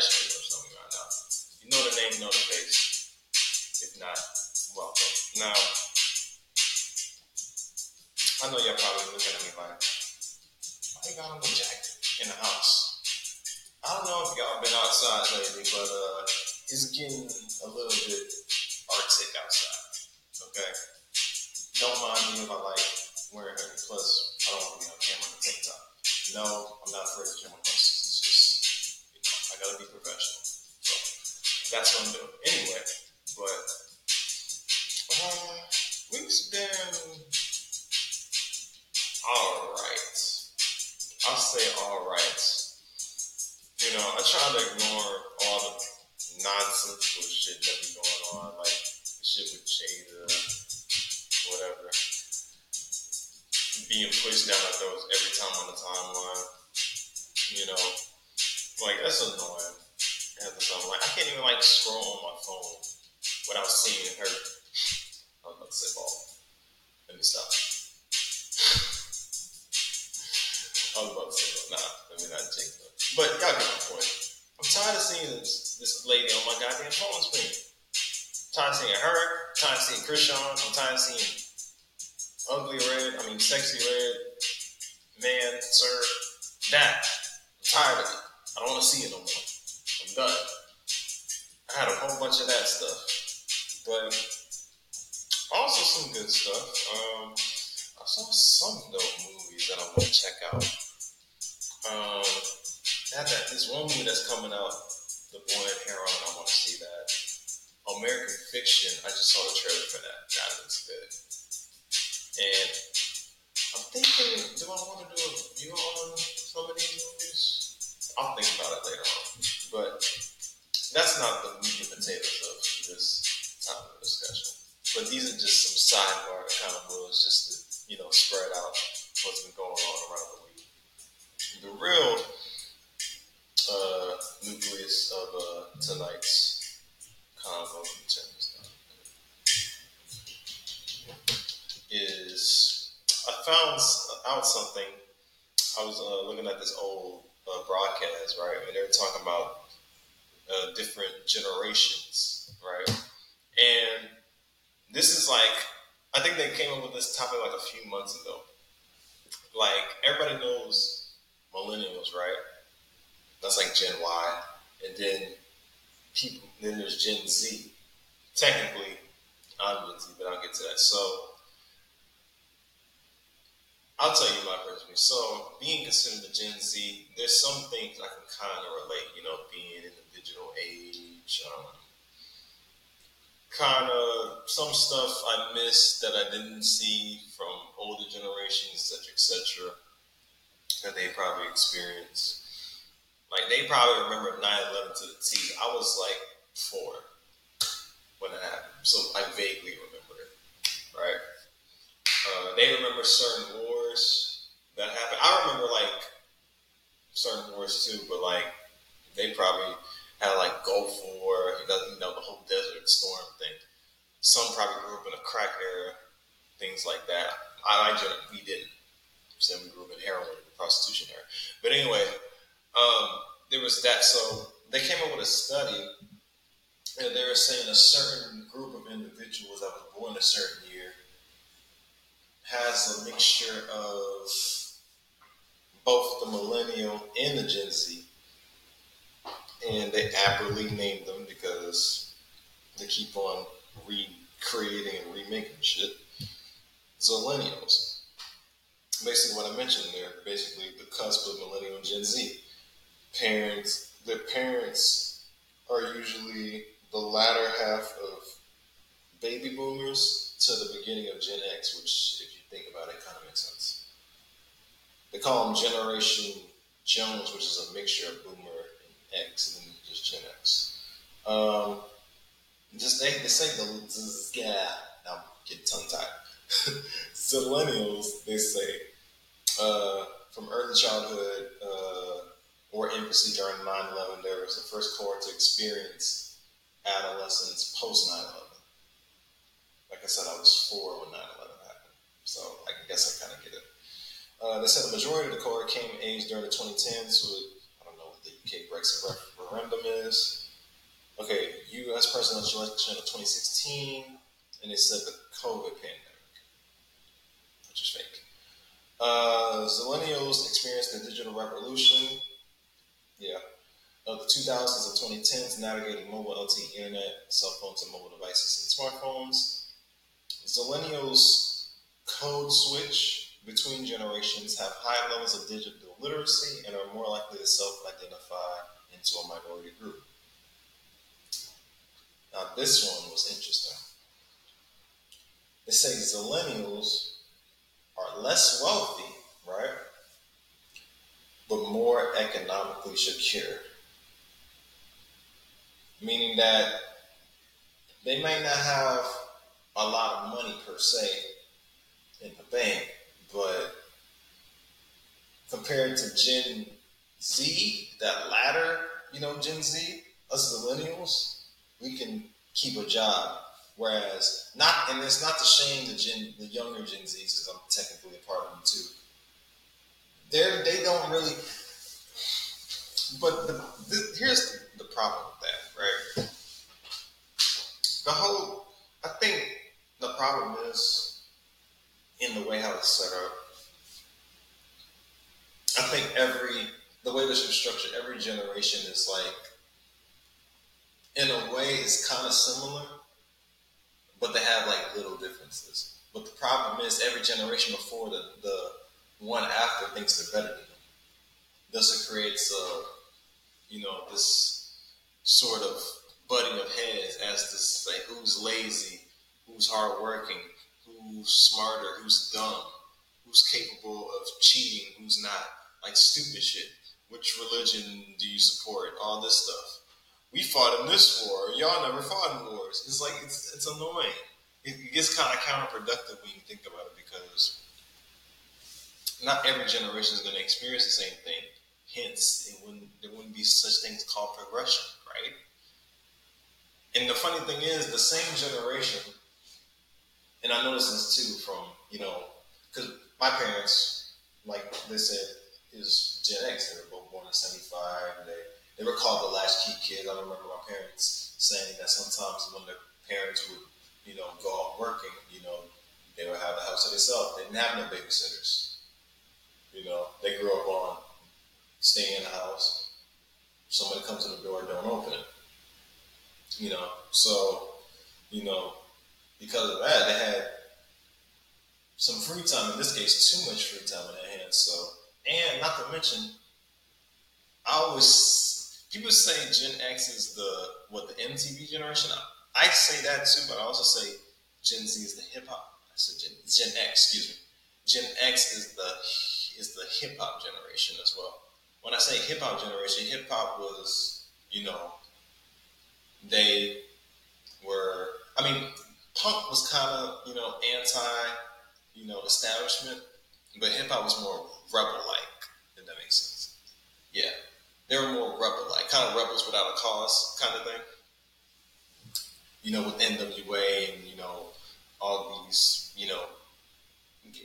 Y'all should know now. You know the name, you know the face. If not, welcome. Now, being pushed down our throats every time on the timeline. You know, like that's annoying. At the time, like I can't even like scroll on my phone without seeing her. I was about to say ball. Let me stop. I was about to say, nah, let me not take that. But y'all get my point. I'm tired of seeing this, this lady on my goddamn phone screen. I'm tired of seeing her. I'm tired of seeing Chrisean. I'm tired of seeing ugly red. I mean, Sexyy Red man, sir. That. I'm tired of it. I don't want to see it no more. I'm done. I had a whole bunch of that stuff, but also some good stuff. Um, I saw some dope movies that I want to check out. Um, that, that this one movie that's coming out, The Boy and Heron, I want to see that. American Fiction, I just saw the trailer for that. That looks good. And I'm thinking, do I want to do a review on some of these movies? I'll think about it later on. But that's not the meat and potatoes of this topic of discussion. But these are just some sidebar kind of moves just to, you know, spread out came up with this topic like a few months ago. Like everybody knows millennials, right? That's like Gen Y. And then people, then there's Gen Z. Technically, I'm Gen Z, but I'll get to that. So, I'll tell you my perspective. So, being considered a Gen Z, there's some things I can kind of relate, you know, being in the digital age, um, kind of some stuff I missed that I didn't see from older generations, etc., etc., that they probably experienced. Like they probably remember 9/11 to the T. I was like four when it happened, so I vaguely remember it. Right? Uh, they remember certain wars that happened. I remember like certain wars too, but like they probably had like Gulf War, you know, the whole Desert Storm thing. Some probably grew up in a crack era, things like that. I, I we didn't. So we grew up in heroin and prostitution era. But anyway, um, there was that. So they came up with a study, and they were saying a certain group of individuals that was born a certain year has a mixture of both the millennial and the Gen Z. And they aptly named them because they keep on recreating and remaking shit. Zillennials. Basically, what I mentioned there, basically the cusp of millennial and Gen Z parents, their parents are usually the latter half of baby boomers to the beginning of Gen X, which, if you think about it, kind of makes sense. They call them Generation Jones, which is a mixture of boomer and X, and then just Gen X. Um, just they, they say the yeah, I'm getting tongue tied. Zillennials, they say, uh, from early childhood. Uh, or infancy during 9 11, there was the first cohort to experience adolescence post 9 11. Like I said, I was four when 9 11 happened. So I guess I kind of get it. Uh, they said the majority of the cohort came age during the 2010s with, I don't know what the UK Brexit referendum is. Okay, US presidential election of 2016, and they said the COVID pandemic, which is fake. Uh, Zillennials experienced the digital revolution. Yeah. Of the 2000s and 2010s, navigating mobile LTE internet, cell phones, and mobile devices and smartphones. Zillennials code switch between generations, have high levels of digital literacy, and are more likely to self identify into a minority group. Now, this one was interesting. They say millennials are less wealthy, right? But more economically secure. Meaning that they may not have a lot of money per se in the bank, but compared to Gen Z, that latter, you know, Gen Z, us millennials, we can keep a job. Whereas not, and it's not to shame the Gen, the younger Gen Zs because I'm technically a part of them too. They they don't really. But the, the, here's the problem with that, right? The whole, I think the problem is in the way how it's set up. I think every the way this is structured, every generation is like, in a way, it's kind of similar, but they have like little differences. But the problem is, every generation before the the one after thinks they're better than them. Thus, it creates a, you know, this sort of butting of heads as this like who's lazy, who's hardworking, who's smarter, who's dumb, who's capable of cheating, who's not, like stupid shit. Which religion do you support? All this stuff. We fought in this war. Y'all never fought in wars. It's like it's it's annoying. It, it gets kind of counterproductive when you think about it because not every generation is going to experience the same thing. Hence, it wouldn't, there wouldn't be such things called progression, right? And the funny thing is, the same generation, and I noticed this too from, you know, because my parents, like they said, is Gen X. They were both born in 75. They, they were called the latchkey kids. I remember my parents saying that sometimes when their parents would, you know, go out working, you know, they would have the house to themselves. They didn't have no babysitters. You know, they grew up on staying in the house. Somebody comes to the door, don't open it. You know, so, you know, because of that, they had some free time. In this case, too much free time in their hands. So, and not to mention, I always people say Gen X is the what the MTV generation. I say that too, but I also say Gen Z is the hip hop. I said Gen, Gen X, excuse me. Gen X is the is the hip hop generation as well. When I say hip hop generation, hip hop was you know they were. I mean, punk was kind of you know anti you know establishment, but hip hop was more rebel like. If that makes sense. Yeah, they were more rebel like, kind of rebels without a cause kind of thing. You know, with NWA and you know all these you know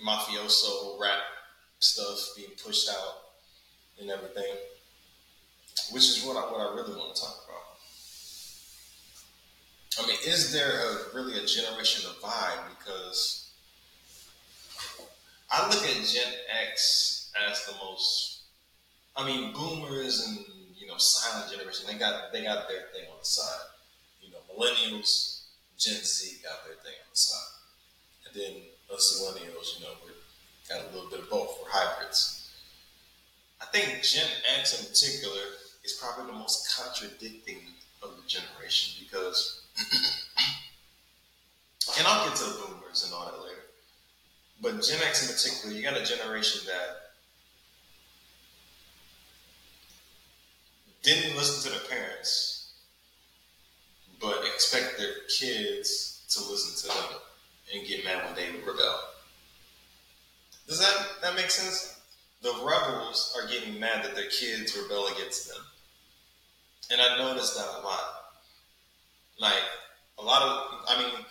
mafioso rap stuff being pushed out and everything, which is what I, what I really want to talk about. I mean, is there a, really a generation divide? Because I look at Gen X as the most. I mean, Boomers and you know Silent Generation. They got they got their thing on the side. You know, Millennials, Gen Z got their thing on the side, and then us Millennials, you know, we got a little bit of both. We're hybrids. I think Gen X in particular is probably the most contradicting of the generation because, and I'll get to the boomers and all that later. But Gen X in particular, you got a generation that didn't listen to their parents, but expect their kids to listen to them and get mad when they rebel. Does that that make sense? The rebels are getting mad that their kids rebel against them. And I've noticed that a lot. Like a lot of, I mean,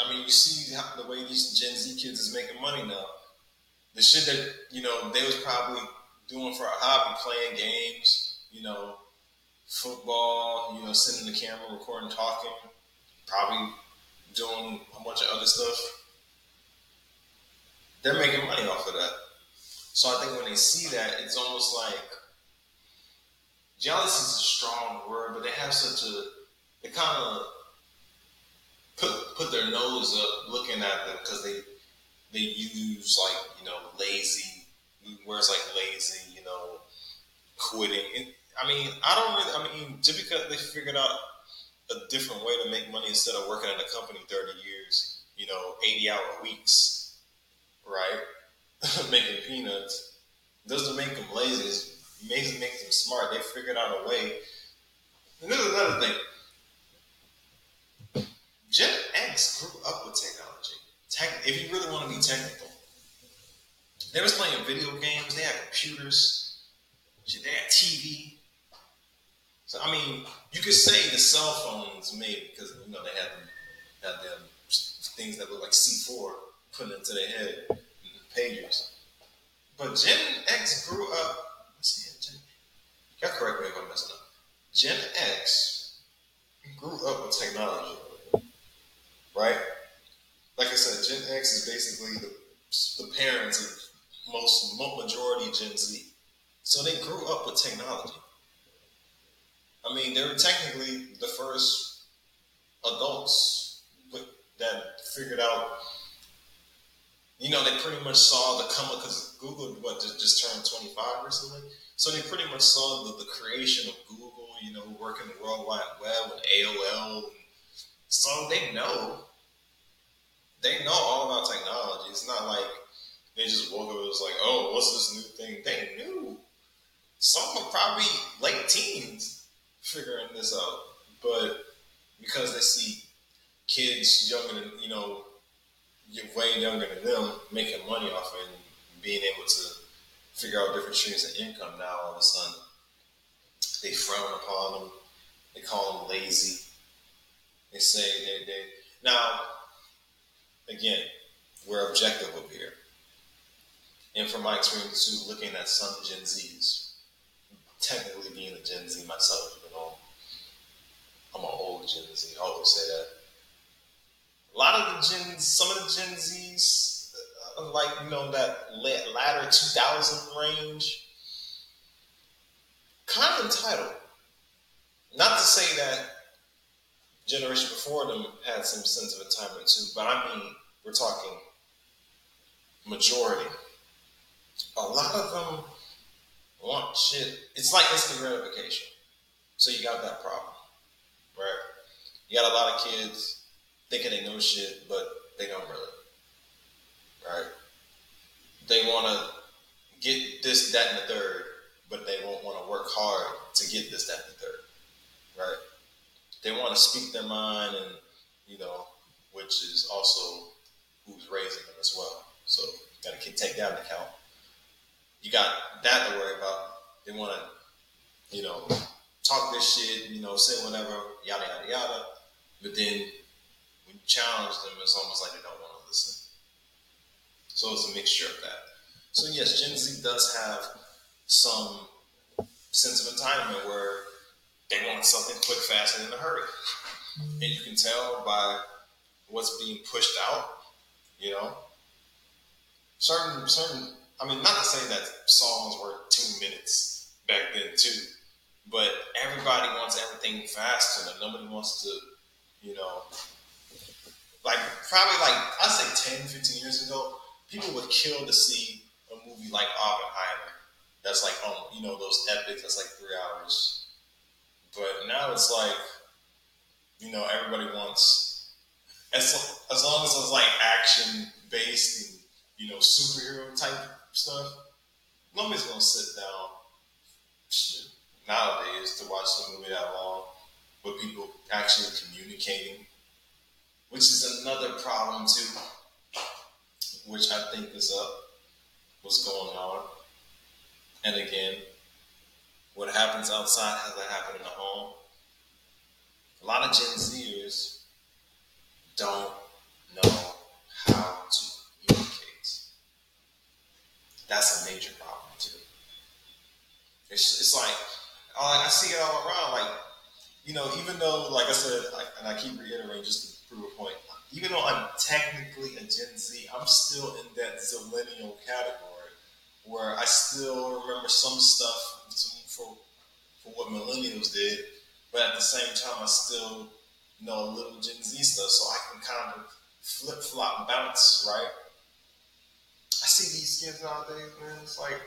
I mean, you see how, the way these Gen Z kids is making money now. The shit that you know they was probably doing for a hobby, playing games, you know, football, you know, sitting in the camera, recording, talking, probably doing a bunch of other stuff. They're making money off of that. So I think when they see that, it's almost like jealousy is a strong word, but they have such a they kind of put put their nose up looking at them because they they use like you know lazy words like lazy, you know, quitting. I mean, I don't really. I mean, just because they figured out a different way to make money instead of working at a company thirty years, you know, eighty hour weeks, right? Making peanuts doesn't make them lazy. It makes makes them smart. They figured out a way. And this is another thing. Gen X grew up with technology. Tech, if you really want to be technical, they was playing video games. They had computers. They had TV. So I mean, you could say the cell phones maybe because you know they had them, had them things that look like C4 put into their head, pagers. But Gen X grew up. Y'all correct me if I'm messing up. Gen X grew up with technology, right? Like I said, Gen X is basically the, the parents of most majority Gen Z. So they grew up with technology. I mean, they were technically the first adults that figured out. You know, they pretty much saw the come up because Google what just, turned 25 recently. So they pretty much saw the, the creation of Google. You know, working the World Wide Web and AOL. So they know. They know all about technology. It's not like they just woke up and was like, oh, what's this new thing? They knew. Some were probably late teens figuring this out. But because they see kids younger than, you know, way younger than them making money off it and being able to figure out different streams of income now all of a sudden they frown upon them. They call them lazy. They say they, they now again, we're objective up here and from my experience too, looking at some Gen Zs, technically being a Gen Z myself, even though I'm an old Gen Z, I always say that. A lot of the Gen, some of the Gen Zs, uh, like you know that latter 2000 range, kind of entitled. Not to say that generation before them had some sense of entitlement too, but I mean we're talking majority a lot of them want shit. It's like instant gratification. So you got that problem, right? You got a lot of kids thinking they know shit, but they don't really, right? They want to get this, that, and the third, but they won't want to work hard to get this, that, and the third, right? They want to speak their mind, and you know, which is also who's raising them as well. So you got to take that into account you got that to worry about. They want to, you know, talk this shit, you know, say whatever, yada yada yada. But then when you challenge them, it's almost like they don't want to listen. So it's a mixture of that. So yes, Gen Z does have some sense of entitlement where they want something quick, fast, and in a hurry. And you can tell by what's being pushed out, you know. Certain certain I mean, not to say that songs were two minutes back then too, but everybody wants everything faster, and nobody wants to, you know, like probably like I say 10, 15 years ago, people would kill to see a movie like Oppenheimer. That's like on you know those epics. That's like three hours. But now it's like, you know, everybody wants as as long as it's like action based and you know superhero type stuff, nobody's gonna sit down nowadays to watch the movie that long with people actually communicating, which is another problem too, which I think is up. What's going on? And again, what happens outside has to happen in the home. a lot of Gen Zers don't know how to communicate. That's a major problem too. It's, it's like, uh, I see it all around. Like, you know, even though, like I said, I, and I keep reiterating just to prove a point, even though I'm technically a Gen Z, I'm still in that zillennial category where I still remember some stuff for, for what millennials did, but at the same time, I still know a little Gen Z stuff, so I can kind of flip flop bounce, right? I see these kids nowadays, man. It's like,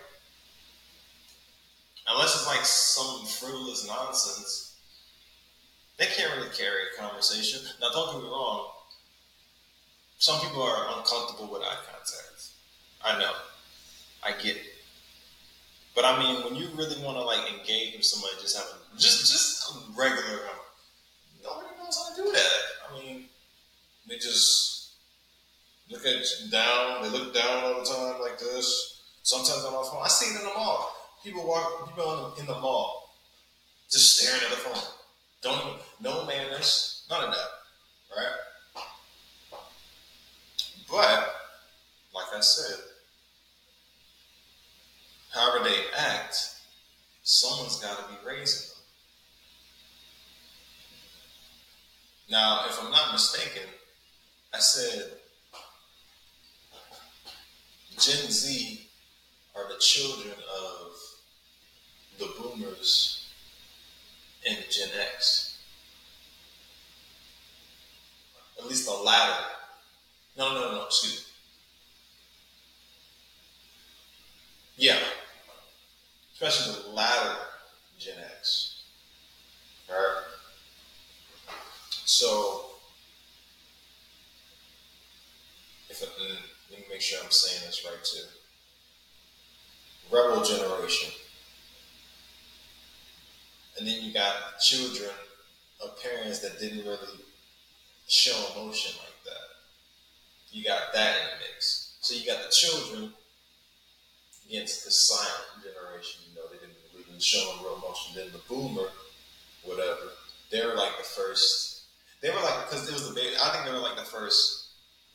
unless it's like some frivolous nonsense, they can't really carry a conversation. Now, don't get me wrong. Some people are uncomfortable with eye contact. I know. I get it. But I mean, when you really want to like engage with somebody, just having just just a regular, nobody knows how to do that. I mean, they just look at down. They look down all the time like this. Sometimes on my phone, I see it in the mall. People walk, people in the mall, just staring at the phone. Don't no manners, none of that, right? But like I said, however they act, someone's got to be raising them. Now, if I'm not mistaken, I said Gen Z are the children of the boomers and the Gen X. At least the latter. No, no, no, excuse me. Yeah. Especially the latter Gen X. Right? So, if it, let me make sure I'm saying this right too. Rebel generation. And then you got children of parents that didn't really show emotion like that. You got that in the mix. So you got the children against the silent generation. You know, they didn't believe in showing real emotion. Then the boomer, whatever, they're like the first. They were like because it was the big. I think they were like the first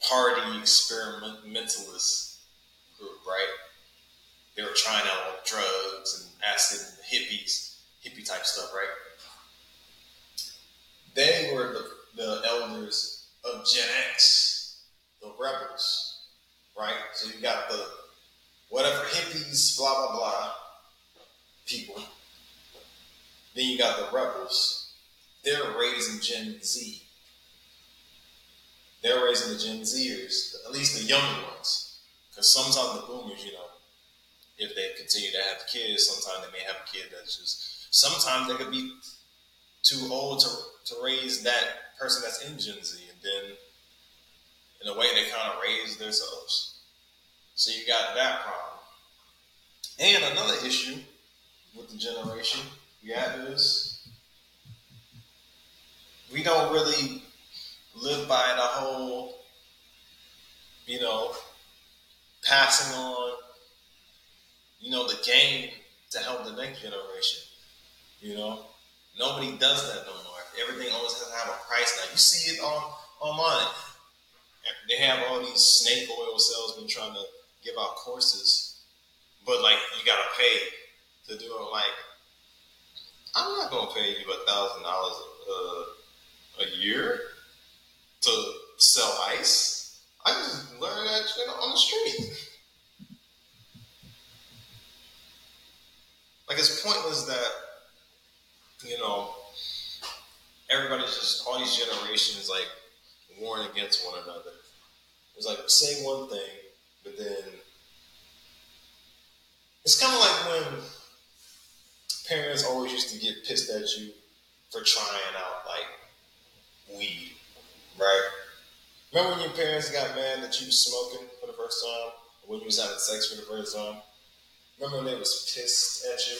party experimentalist group, right? They were trying out like drugs and acid hippies, hippie type stuff, right? They were the, the elders of Gen X, the rebels, right? So you got the whatever hippies, blah blah blah people. Then you got the rebels. They're raising Gen Z. They're raising the Gen Zers, at least the younger ones. Because sometimes the boomers, you know, if they continue to have kids, sometimes they may have a kid that's just, sometimes they could be too old to, to raise that person that's in Gen Z. And then, in a way, they kind of raise themselves. So you got that problem. And another issue with the generation you have is we don't really live by the whole, you know, passing on, you know, the game to help the next generation. You know, nobody does that no more. Everything always has to have a price now. You see it on online. They have all these snake oil salesmen trying to give out courses, but like you gotta pay to do it. Like, I'm not gonna pay you a thousand dollars uh, a year to sell ice. I just learned that shit on the street. Like it's pointless that you know everybody's just all these generations like warring against one another. It's like say one thing, but then it's kind of like when parents always used to get pissed at you for trying out like weed, right? Remember when your parents got mad that you was smoking for the first time, or when you was having sex for the first time? Remember when they was pissed at you,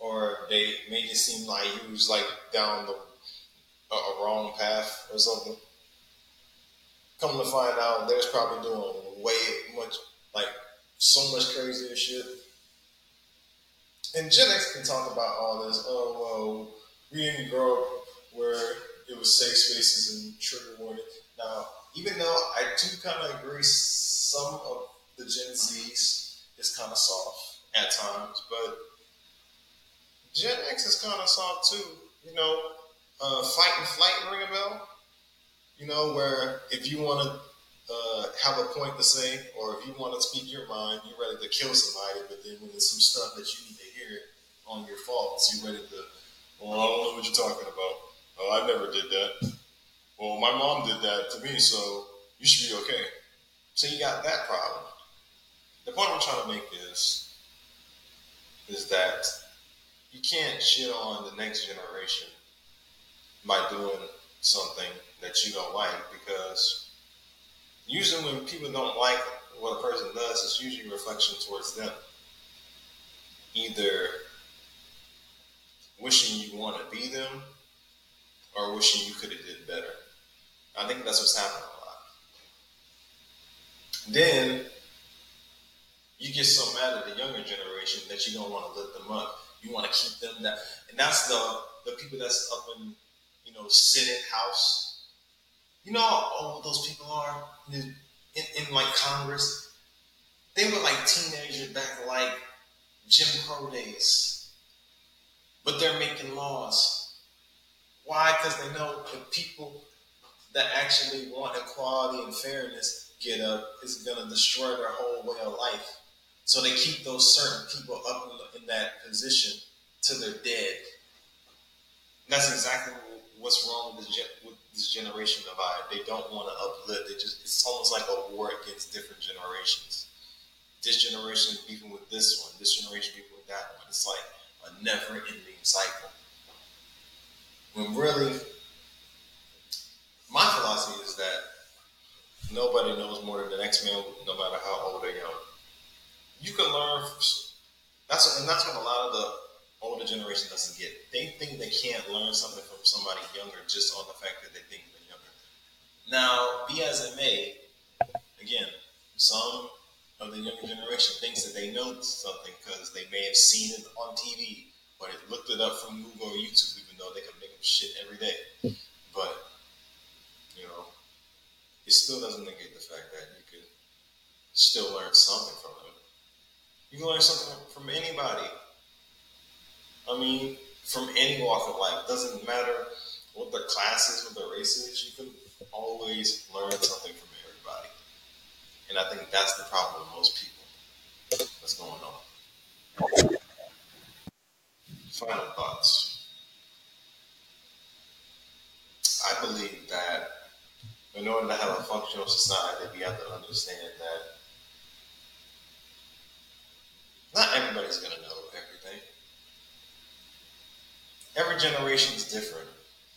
or they made it seem like you was like down the a, a wrong path or something? Come to find out, they was probably doing way much like so much crazier shit. And Gen X can talk about all this. Oh well, we didn't grow up where it was safe spaces and trigger warning. Now, even though I do kind of agree, some of the Gen Zs is kind of soft at times, but Gen X is kind of soft too. You know, uh, fight and flight ring a bell. You know, where if you want to uh, have a point to say, or if you want to speak your mind, you're ready to kill somebody, but then when there's some stuff that you need to hear on your faults, you're ready to, well, I don't know what you're talking about. Oh, I never did that. Well, my mom did that to me, so you should be okay. So you got that problem. The point I'm trying to make is, is that you can't shit on the next generation by doing something that you don't like because usually when people don't like what a person does, it's usually reflection towards them. Either wishing you want to be them or wishing you could have did better. I think that's what's happening a lot. Then you get so mad at the younger generation that you don't want to lift them up. You want to keep them down, and that's the the people that's up in you know Senate, House. You know how old those people are in, in, in like Congress. They were like teenagers back like Jim Crow days, but they're making laws. Why? Because they know the people that actually want equality and fairness get up is going to destroy their whole way of life. So they keep those certain people up in, that position till they're dead. That's exactly what's wrong with this, with this generation divide. They don't want to uplift. They just it's almost like a war against different generations. This generation beefing with this one. This generation beefing with that one. It's like a never-ending cycle. When really, my philosophy is that nobody knows more than the next man, no matter how old or young. You can learn. That's and that's what a lot of the older generation doesn't get. They think they can't learn something from somebody younger just on the fact that they think they're younger. Now, be as it may, again, some of the younger generation thinks that they know something because they may have seen it on TV or they looked it up from Google or YouTube, even though they can shit every day. But, you know, it still doesn't negate the fact that you can still learn something from them. You can learn something from anybody. I mean, from any walk of life. It doesn't matter what their class is, what their race is, you can always learn something from everybody. And I think that's the problem with most people. What's going on? Final thoughts. I believe that in order to have a functional society, we have to understand that not everybody's going to know everything. Every generation is different.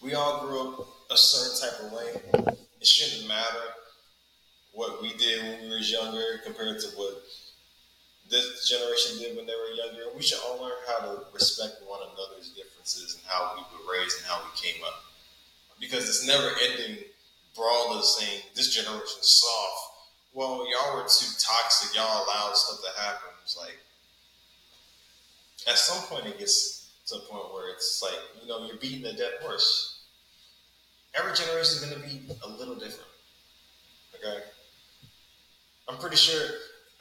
We all grew up a certain type of way. It shouldn't matter what we did when we were younger compared to what this generation did when they were younger. We should all learn how to respect one another's differences and how we were raised and how we came up. Because it's never ending brawlers saying this generation's soft. Well, y'all were too toxic. Y'all allowed stuff to happen. It's like at some point it gets to a point where it's like you know you're beating a dead horse. Every generation is going to be a little different. Okay, I'm pretty sure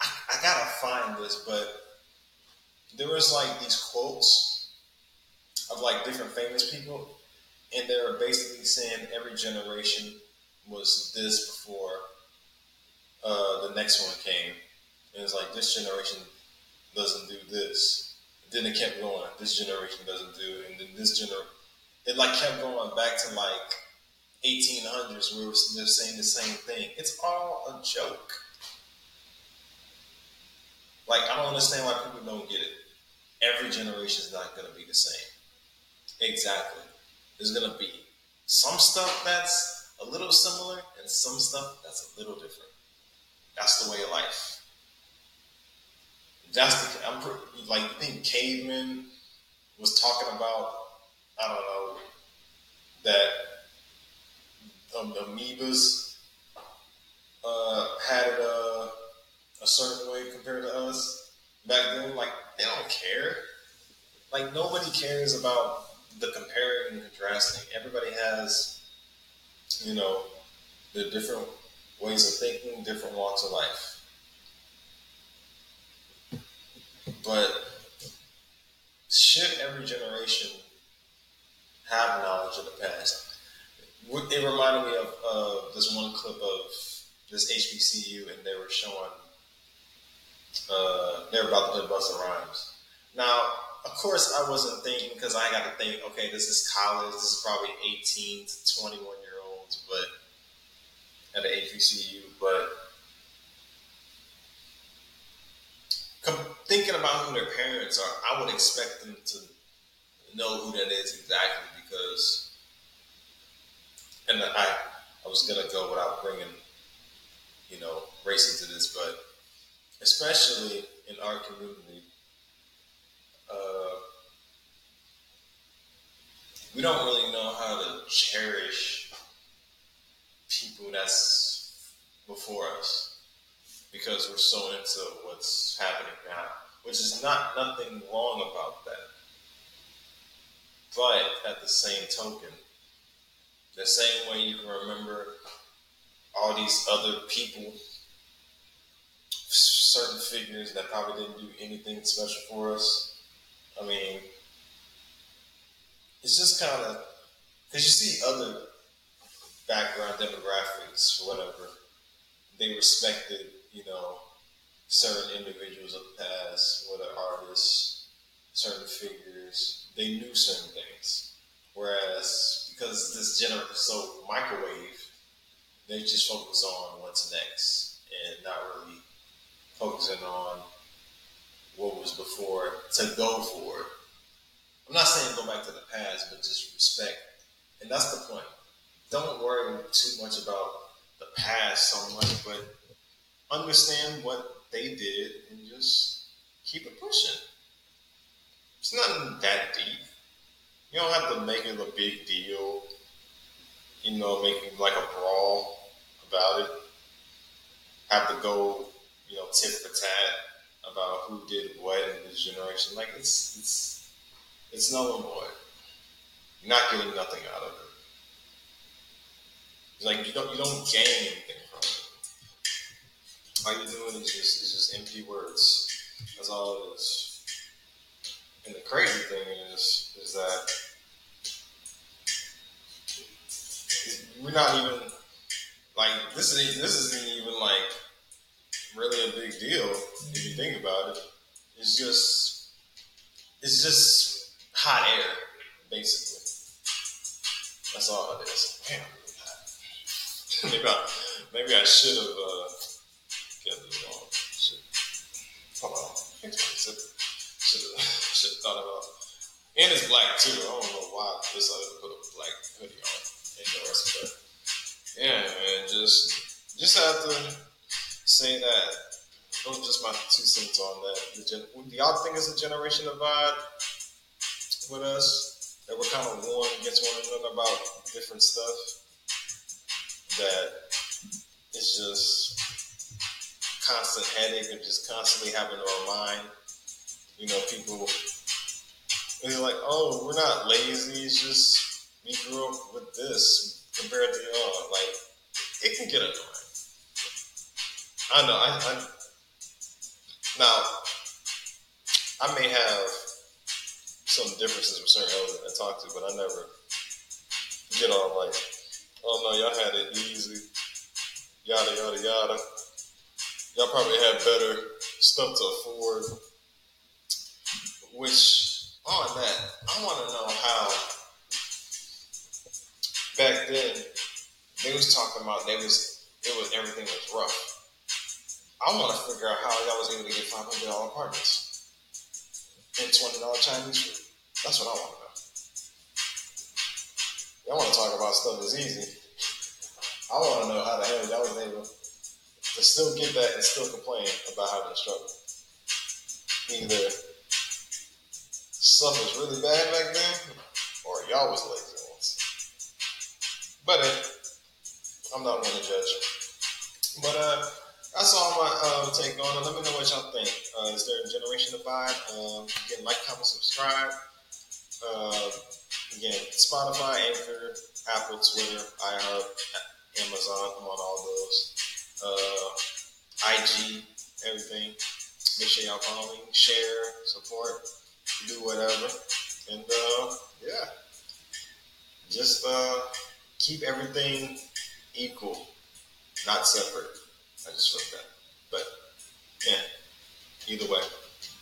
I, I gotta find this, but there was like these quotes of like different famous people, and they're basically saying every generation was this before uh, the next one came. And it's like this generation doesn't do this. Then it kept going. This generation doesn't do, it. and then this gener it like kept going back to like 1800s where they're saying the same thing. It's all a joke. Like I don't understand why people don't get it. Every generation is not going to be the same. Exactly. There's going to be some stuff that's a little similar and some stuff that's a little different. That's the way of life. That's the I'm pretty, like think caveman was talking about I don't know that um, the amoebas uh, had it uh, a certain way compared to us back then. Like they don't care. Like nobody cares about the comparing and contrasting. Everybody has, you know, the different ways of thinking, different walks of life. But should every generation have knowledge of the past? It reminded me of uh, this one clip of this HBCU, and they were showing uh, they were about to play Busta Rhymes. Now, of course, I wasn't thinking because I got to think, okay, this is college. This is probably 18 to 21 year olds, but at the HBCU. But thinking about who their parents are, I would expect them to know who that is exactly because, and I, I was gonna go without bringing, you know, race into this, but especially in our community, uh, we don't really know how to cherish people that's before us because we're so into what's happening now, which is not nothing wrong about that. But at the same token, the same way you can remember all these other people, certain figures that probably didn't do anything special for us. I mean, it's just kind of because you see other background demographics, whatever, they respected you know, certain individuals of the past, whether artists, certain figures, they knew certain things. Whereas because this generation is so microwave, they just focus on what's next and not really focusing on what was before to go for it. I'm not saying go back to the past, but just respect. And that's the point. Don't worry too much about the past so much, but understand what they did and just keep it pushing. It's nothing that deep. You don't have to make it a big deal, you know, making like a brawl about it. Have to go, you know, tit for tat about who did what in this generation. Like it's it's it's null and void. You're not getting nothing out of it. It's like you don't you don't gain anything from it. all you're doing is just is just empty words. That's all it is. And the crazy thing is is that we're not even like this is this isn't even like really a big deal if you think about it. It's just it's just hot air, basically. That's all it is. Damn, maybe I, maybe I should have. Uh, together. Oh, shit. Hold on. Should have should have thought about. And it's black too. I don't know why I decided to put a black hoodie on indoors, but yeah, man, just just after to say that. Those are just my two cents on that. The gen- do y'all think it's a generation divide with us? That we're kind of warring against one another about different stuff. That it's just constant headache and just constantly having to remind, you know, people. And they're like, oh, we're not lazy. It's just we grew up with this compared to y'all. Like, it can get annoying. I know. I, I now I may have some differences with certain elders I talk to, but I never get on like, oh no, y'all had it easy, yada yada yada y'all probably had better stuff to afford. Which on that, I want to know how back then they was talking about they was it was everything was rough. I want to figure out how y'all was able to get five hundred dollar apartments and twenty dollar Chinese food. That's what I want to know. Y'all want to talk about stuff that's easy. I want to know how the hell y'all was able to still get that and still complain about having a struggle. Either stuff was really bad back then, or y'all was lazy ones. But uh, I'm not one to judge. But uh, that's all my uh, take on it. Let me know what y'all think. Uh, is there a generation divide? Um, again, like, comment, subscribe. Uh, Again, Spotify, Anchor, Apple, Twitter, iHeart, Amazon. I'm on all those. Uh, IG, everything. Make sure y'all follow me, share, support, do whatever, and uh, yeah, just uh, keep everything equal, not separate. I just felt that, but yeah. Either way,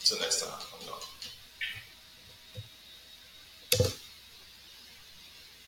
until next time, I'm gone.